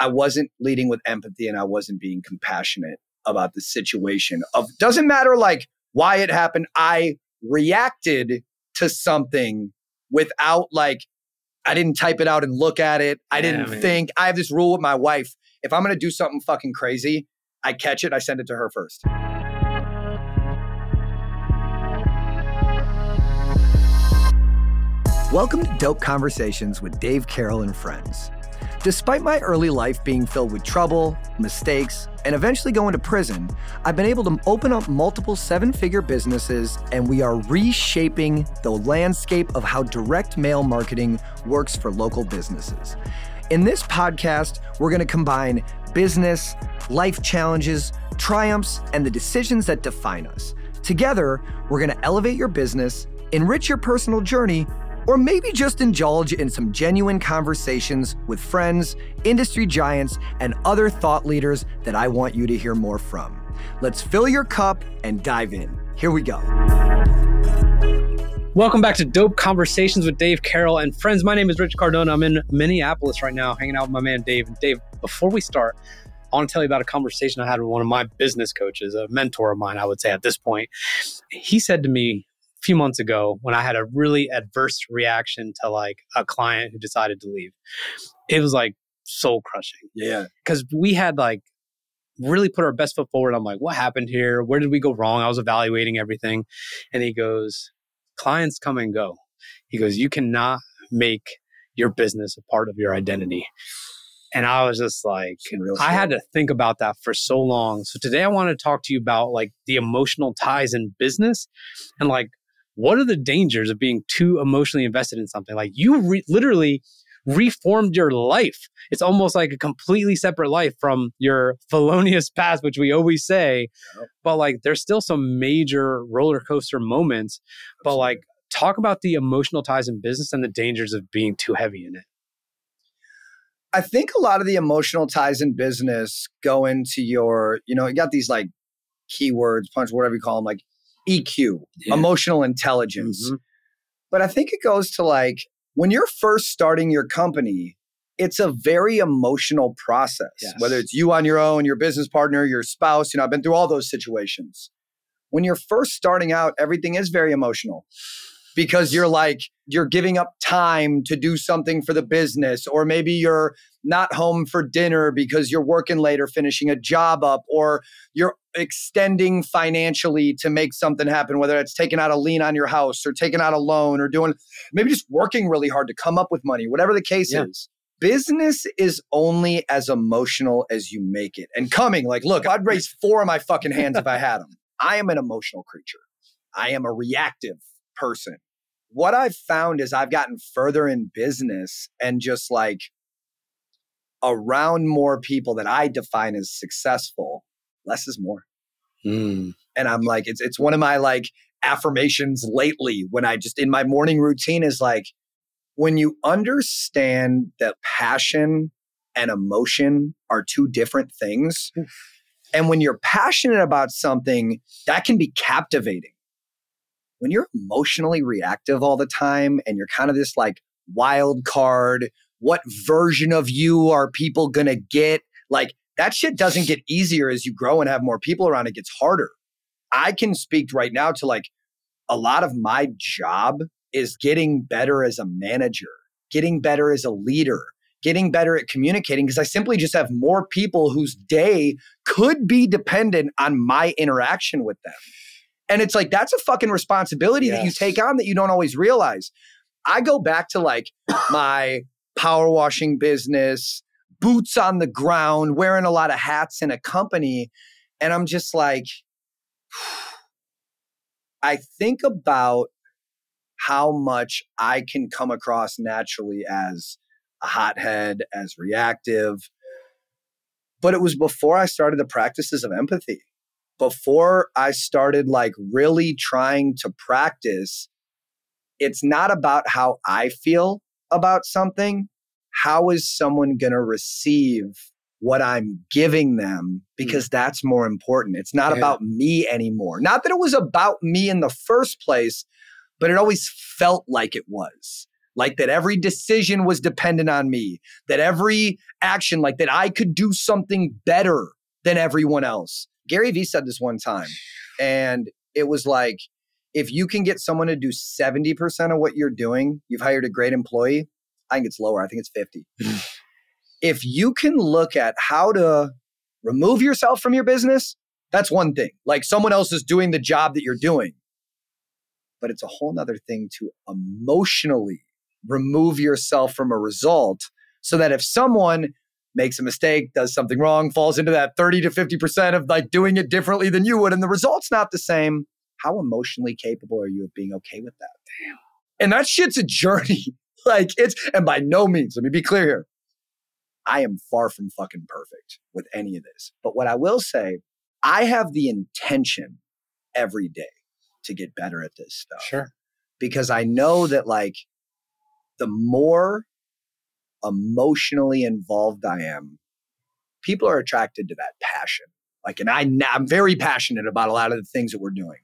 I wasn't leading with empathy and I wasn't being compassionate about the situation of doesn't matter like why it happened. I reacted to something without like I didn't type it out and look at it. I didn't man. think. I have this rule with my wife. If I'm going to do something fucking crazy, I catch it, I send it to her first. Welcome to Dope Conversations with Dave Carroll and Friends. Despite my early life being filled with trouble, mistakes, and eventually going to prison, I've been able to open up multiple seven figure businesses, and we are reshaping the landscape of how direct mail marketing works for local businesses. In this podcast, we're going to combine business, life challenges, triumphs, and the decisions that define us. Together, we're going to elevate your business, enrich your personal journey, or maybe just indulge in some genuine conversations with friends, industry giants, and other thought leaders that I want you to hear more from. Let's fill your cup and dive in. Here we go. Welcome back to Dope Conversations with Dave Carroll and friends. My name is Rich Cardona. I'm in Minneapolis right now, hanging out with my man Dave. And Dave, before we start, I want to tell you about a conversation I had with one of my business coaches, a mentor of mine, I would say at this point. He said to me few months ago when I had a really adverse reaction to like a client who decided to leave. It was like soul crushing. Yeah. Cause we had like really put our best foot forward. I'm like, what happened here? Where did we go wrong? I was evaluating everything. And he goes, clients come and go. He goes, you cannot make your business a part of your identity. And I was just like, I had to think about that for so long. So today I want to talk to you about like the emotional ties in business and like what are the dangers of being too emotionally invested in something? Like you re- literally reformed your life. It's almost like a completely separate life from your felonious past, which we always say. But like there's still some major roller coaster moments. But like talk about the emotional ties in business and the dangers of being too heavy in it. I think a lot of the emotional ties in business go into your, you know, you got these like keywords, punch, whatever you call them, like EQ, yeah. emotional intelligence. Mm-hmm. But I think it goes to like when you're first starting your company, it's a very emotional process, yes. whether it's you on your own, your business partner, your spouse. You know, I've been through all those situations. When you're first starting out, everything is very emotional because you're like, you're giving up time to do something for the business, or maybe you're not home for dinner because you're working later, finishing a job up, or you're extending financially to make something happen, whether it's taking out a lien on your house or taking out a loan or doing maybe just working really hard to come up with money, whatever the case yeah. is. Business is only as emotional as you make it. And coming, like, look, I'd raise four of my fucking hands if I had them. I am an emotional creature. I am a reactive person. What I've found is I've gotten further in business and just like around more people that I define as successful, less is more. Mm. And I'm like, it's it's one of my like affirmations lately when I just in my morning routine is like when you understand that passion and emotion are two different things. And when you're passionate about something, that can be captivating. When you're emotionally reactive all the time and you're kind of this like wild card, what version of you are people going to get? Like that shit doesn't get easier as you grow and have more people around. It gets harder. I can speak right now to like a lot of my job is getting better as a manager, getting better as a leader, getting better at communicating because I simply just have more people whose day could be dependent on my interaction with them. And it's like, that's a fucking responsibility yes. that you take on that you don't always realize. I go back to like my power washing business, boots on the ground, wearing a lot of hats in a company. And I'm just like, I think about how much I can come across naturally as a hothead, as reactive. But it was before I started the practices of empathy, before I started like really trying to practice. It's not about how I feel about something, how is someone going to receive what I'm giving them? Because mm. that's more important. It's not yeah. about me anymore. Not that it was about me in the first place, but it always felt like it was. like that every decision was dependent on me, that every action, like that I could do something better than everyone else. Gary Vee said this one time, and it was like, if you can get someone to do 70% of what you're doing, you've hired a great employee. I think it's lower. I think it's 50. if you can look at how to remove yourself from your business, that's one thing. Like someone else is doing the job that you're doing. But it's a whole nother thing to emotionally remove yourself from a result so that if someone makes a mistake, does something wrong, falls into that 30 to 50% of like doing it differently than you would, and the result's not the same, how emotionally capable are you of being okay with that? Damn. And that shit's a journey. like it's, and by no means, let me be clear here. I am far from fucking perfect with any of this. But what I will say, I have the intention every day to get better at this stuff. Sure. Because I know that like the more emotionally involved I am, people are attracted to that passion. Like, and I, I'm very passionate about a lot of the things that we're doing.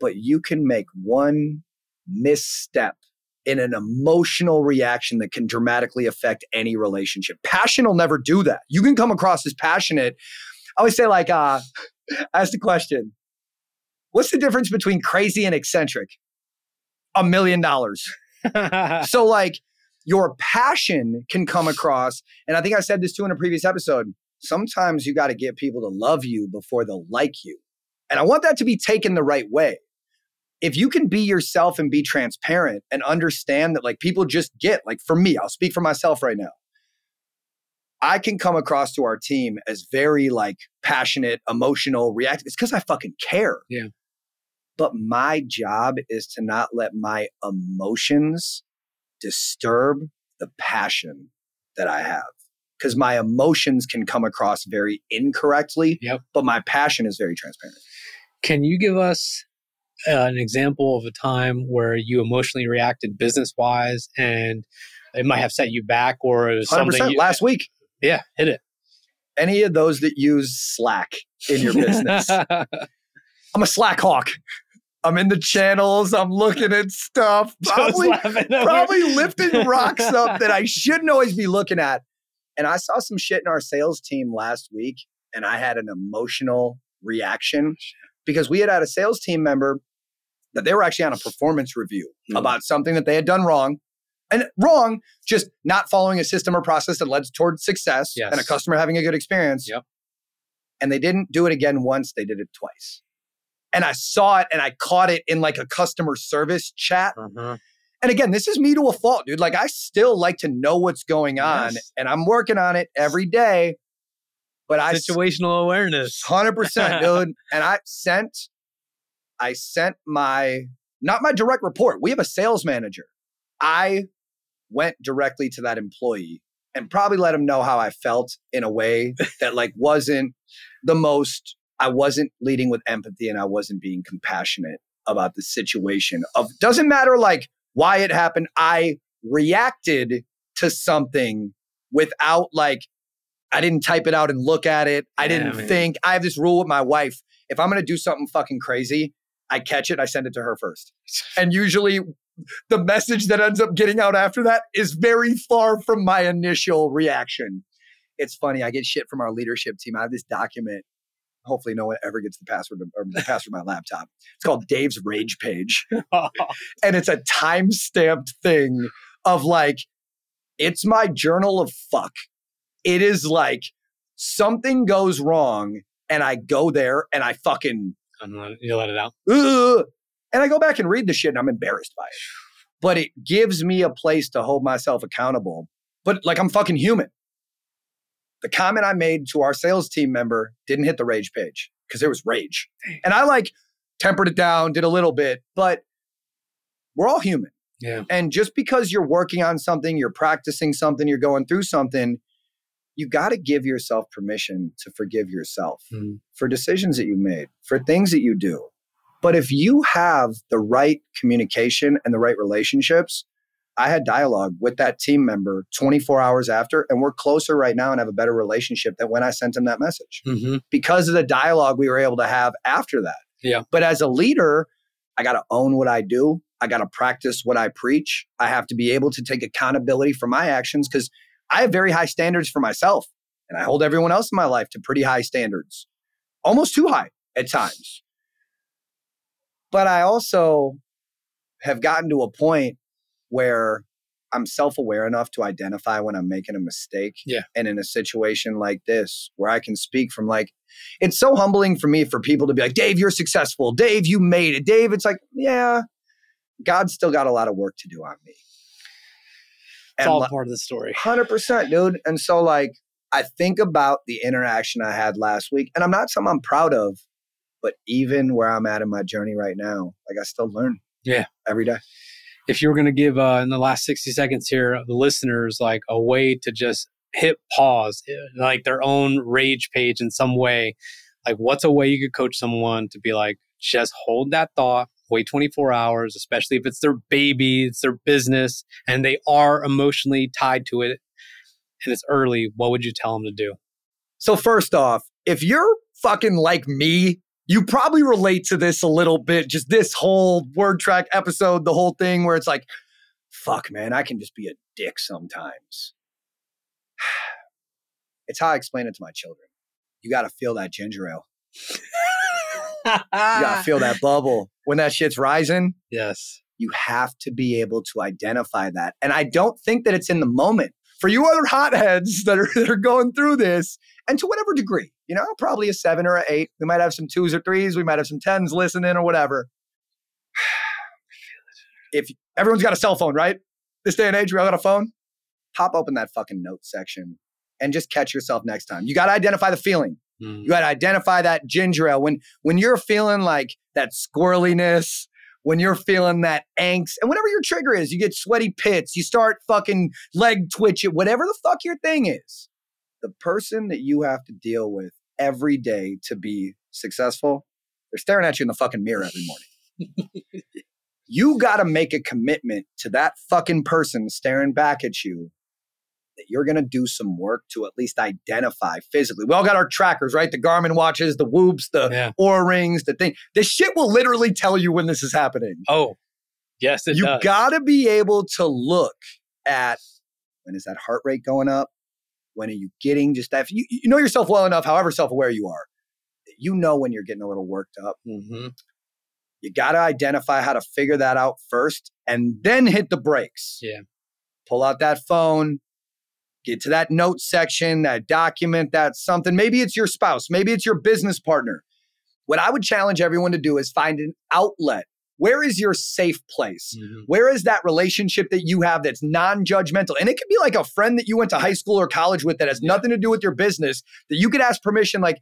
But you can make one misstep in an emotional reaction that can dramatically affect any relationship. Passion will never do that. You can come across as passionate. I always say, like, uh, ask the question what's the difference between crazy and eccentric? A million dollars. so, like, your passion can come across. And I think I said this too in a previous episode. Sometimes you got to get people to love you before they'll like you. And I want that to be taken the right way. If you can be yourself and be transparent and understand that, like, people just get, like, for me, I'll speak for myself right now. I can come across to our team as very, like, passionate, emotional, reactive. It's because I fucking care. Yeah. But my job is to not let my emotions disturb the passion that I have. Because my emotions can come across very incorrectly, yep. but my passion is very transparent. Can you give us uh, an example of a time where you emotionally reacted business wise and it might have set you back or it was 100%. something you, last week? Yeah, hit it. Any of those that use Slack in your business. I'm a Slack hawk. I'm in the channels. I'm looking at stuff. Probably, probably lifting rocks up that I shouldn't always be looking at. And I saw some shit in our sales team last week, and I had an emotional reaction because we had had a sales team member that they were actually on a performance review mm. about something that they had done wrong. And wrong, just not following a system or process that led towards success yes. and a customer having a good experience. Yep. And they didn't do it again once, they did it twice and I saw it and I caught it in like a customer service chat. Uh-huh. And again, this is me to a fault, dude. Like I still like to know what's going on yes. and I'm working on it every day. But I situational awareness. 100%, dude. And I sent I sent my not my direct report. We have a sales manager. I went directly to that employee and probably let him know how I felt in a way that like wasn't the most I wasn't leading with empathy and I wasn't being compassionate about the situation of doesn't matter like why it happened. I reacted to something without like I didn't type it out and look at it. I didn't think. I have this rule with my wife. If I'm going to do something fucking crazy, I catch it, I send it to her first. And usually the message that ends up getting out after that is very far from my initial reaction. It's funny. I get shit from our leadership team. I have this document hopefully no one ever gets the password or the password of my laptop. It's called Dave's Rage Page. and it's a time stamped thing of like, it's my journal of fuck. It is like something goes wrong and I go there and I fucking. you let it out. and I go back and read the shit and I'm embarrassed by it. But it gives me a place to hold myself accountable. But like I'm fucking human the comment I made to our sales team member didn't hit the rage page because there was rage. And I like tempered it down, did a little bit, but we're all human. Yeah. And just because you're working on something, you're practicing something, you're going through something, you got to give yourself permission to forgive yourself mm. for decisions that you made, for things that you do. But if you have the right communication and the right relationships, I had dialogue with that team member 24 hours after, and we're closer right now and have a better relationship than when I sent him that message mm-hmm. because of the dialogue we were able to have after that. Yeah. But as a leader, I got to own what I do. I got to practice what I preach. I have to be able to take accountability for my actions because I have very high standards for myself and I hold everyone else in my life to pretty high standards, almost too high at times. But I also have gotten to a point where I'm self aware enough to identify when I'm making a mistake. Yeah. And in a situation like this, where I can speak from like, it's so humbling for me for people to be like, Dave, you're successful. Dave, you made it. Dave, it's like, yeah, God's still got a lot of work to do on me. It's all part of the story. 100%, dude. And so, like, I think about the interaction I had last week, and I'm not something I'm proud of, but even where I'm at in my journey right now, like, I still learn. Yeah. Every day if you were going to give uh, in the last 60 seconds here the listeners like a way to just hit pause eh, like their own rage page in some way like what's a way you could coach someone to be like just hold that thought wait 24 hours especially if it's their baby it's their business and they are emotionally tied to it and it's early what would you tell them to do? So first off if you're fucking like me you probably relate to this a little bit, just this whole word track episode, the whole thing where it's like, fuck, man, I can just be a dick sometimes. It's how I explain it to my children. You got to feel that ginger ale. you got to feel that bubble. When that shit's rising, yes. You have to be able to identify that. And I don't think that it's in the moment. For you other hotheads that are, that are going through this, and to whatever degree, you know, probably a seven or an eight. We might have some twos or threes. We might have some tens listening or whatever. if everyone's got a cell phone, right? This day and age, we all got a phone. Pop open that fucking note section and just catch yourself next time. You got to identify the feeling. Mm. You got to identify that ginger ale. When when you're feeling like that squirreliness, when you're feeling that angst, and whatever your trigger is, you get sweaty pits, you start fucking leg twitching, whatever the fuck your thing is. The person that you have to deal with every day to be successful, they're staring at you in the fucking mirror every morning. you got to make a commitment to that fucking person staring back at you that you're going to do some work to at least identify physically. We all got our trackers, right? The Garmin watches, the Whoops, the yeah. Oura rings, the thing. This shit will literally tell you when this is happening. Oh, yes, it You got to be able to look at when is that heart rate going up? When are you getting just that? You, you know yourself well enough, however self aware you are, you know when you're getting a little worked up. Mm-hmm. You got to identify how to figure that out first and then hit the brakes. Yeah. Pull out that phone, get to that note section, that document, that something. Maybe it's your spouse, maybe it's your business partner. What I would challenge everyone to do is find an outlet where is your safe place? Mm-hmm. Where is that relationship that you have that's non judgmental? And it could be like a friend that you went to high school or college with that has yeah. nothing to do with your business that you could ask permission, like,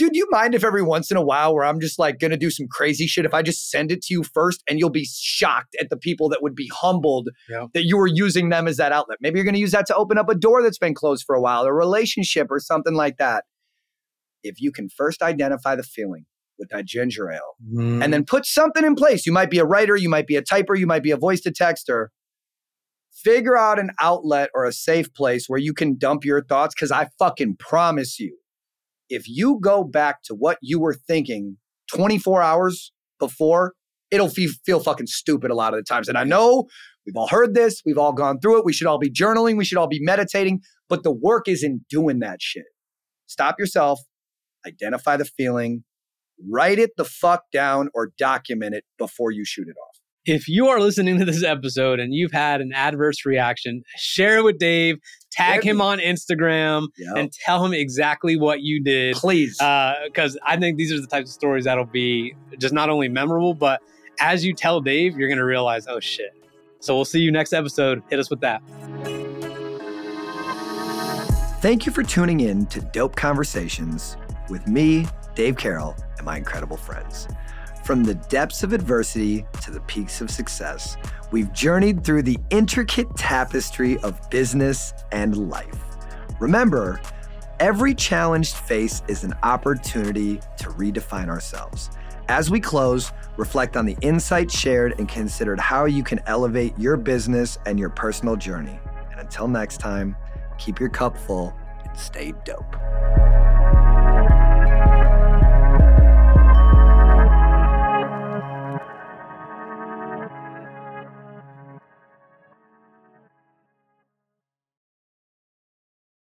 dude, do you mind if every once in a while where I'm just like gonna do some crazy shit, if I just send it to you first and you'll be shocked at the people that would be humbled yeah. that you were using them as that outlet? Maybe you're gonna use that to open up a door that's been closed for a while, a relationship or something like that. If you can first identify the feeling, with that ginger ale mm. and then put something in place. You might be a writer, you might be a typer, you might be a voice to texter. Figure out an outlet or a safe place where you can dump your thoughts because I fucking promise you, if you go back to what you were thinking 24 hours before, it'll feel, feel fucking stupid a lot of the times. And I know we've all heard this, we've all gone through it. We should all be journaling, we should all be meditating, but the work is in doing that shit. Stop yourself, identify the feeling, write it the fuck down or document it before you shoot it off. If you are listening to this episode and you've had an adverse reaction, share it with Dave, tag him on Instagram, yep. and tell him exactly what you did. Please. Because uh, I think these are the types of stories that'll be just not only memorable, but as you tell Dave, you're going to realize, oh shit. So we'll see you next episode. Hit us with that. Thank you for tuning in to Dope Conversations with me, Dave Carroll and my incredible friends. From the depths of adversity to the peaks of success, we've journeyed through the intricate tapestry of business and life. Remember, every challenged face is an opportunity to redefine ourselves. As we close, reflect on the insights shared and consider how you can elevate your business and your personal journey. And until next time, keep your cup full and stay dope.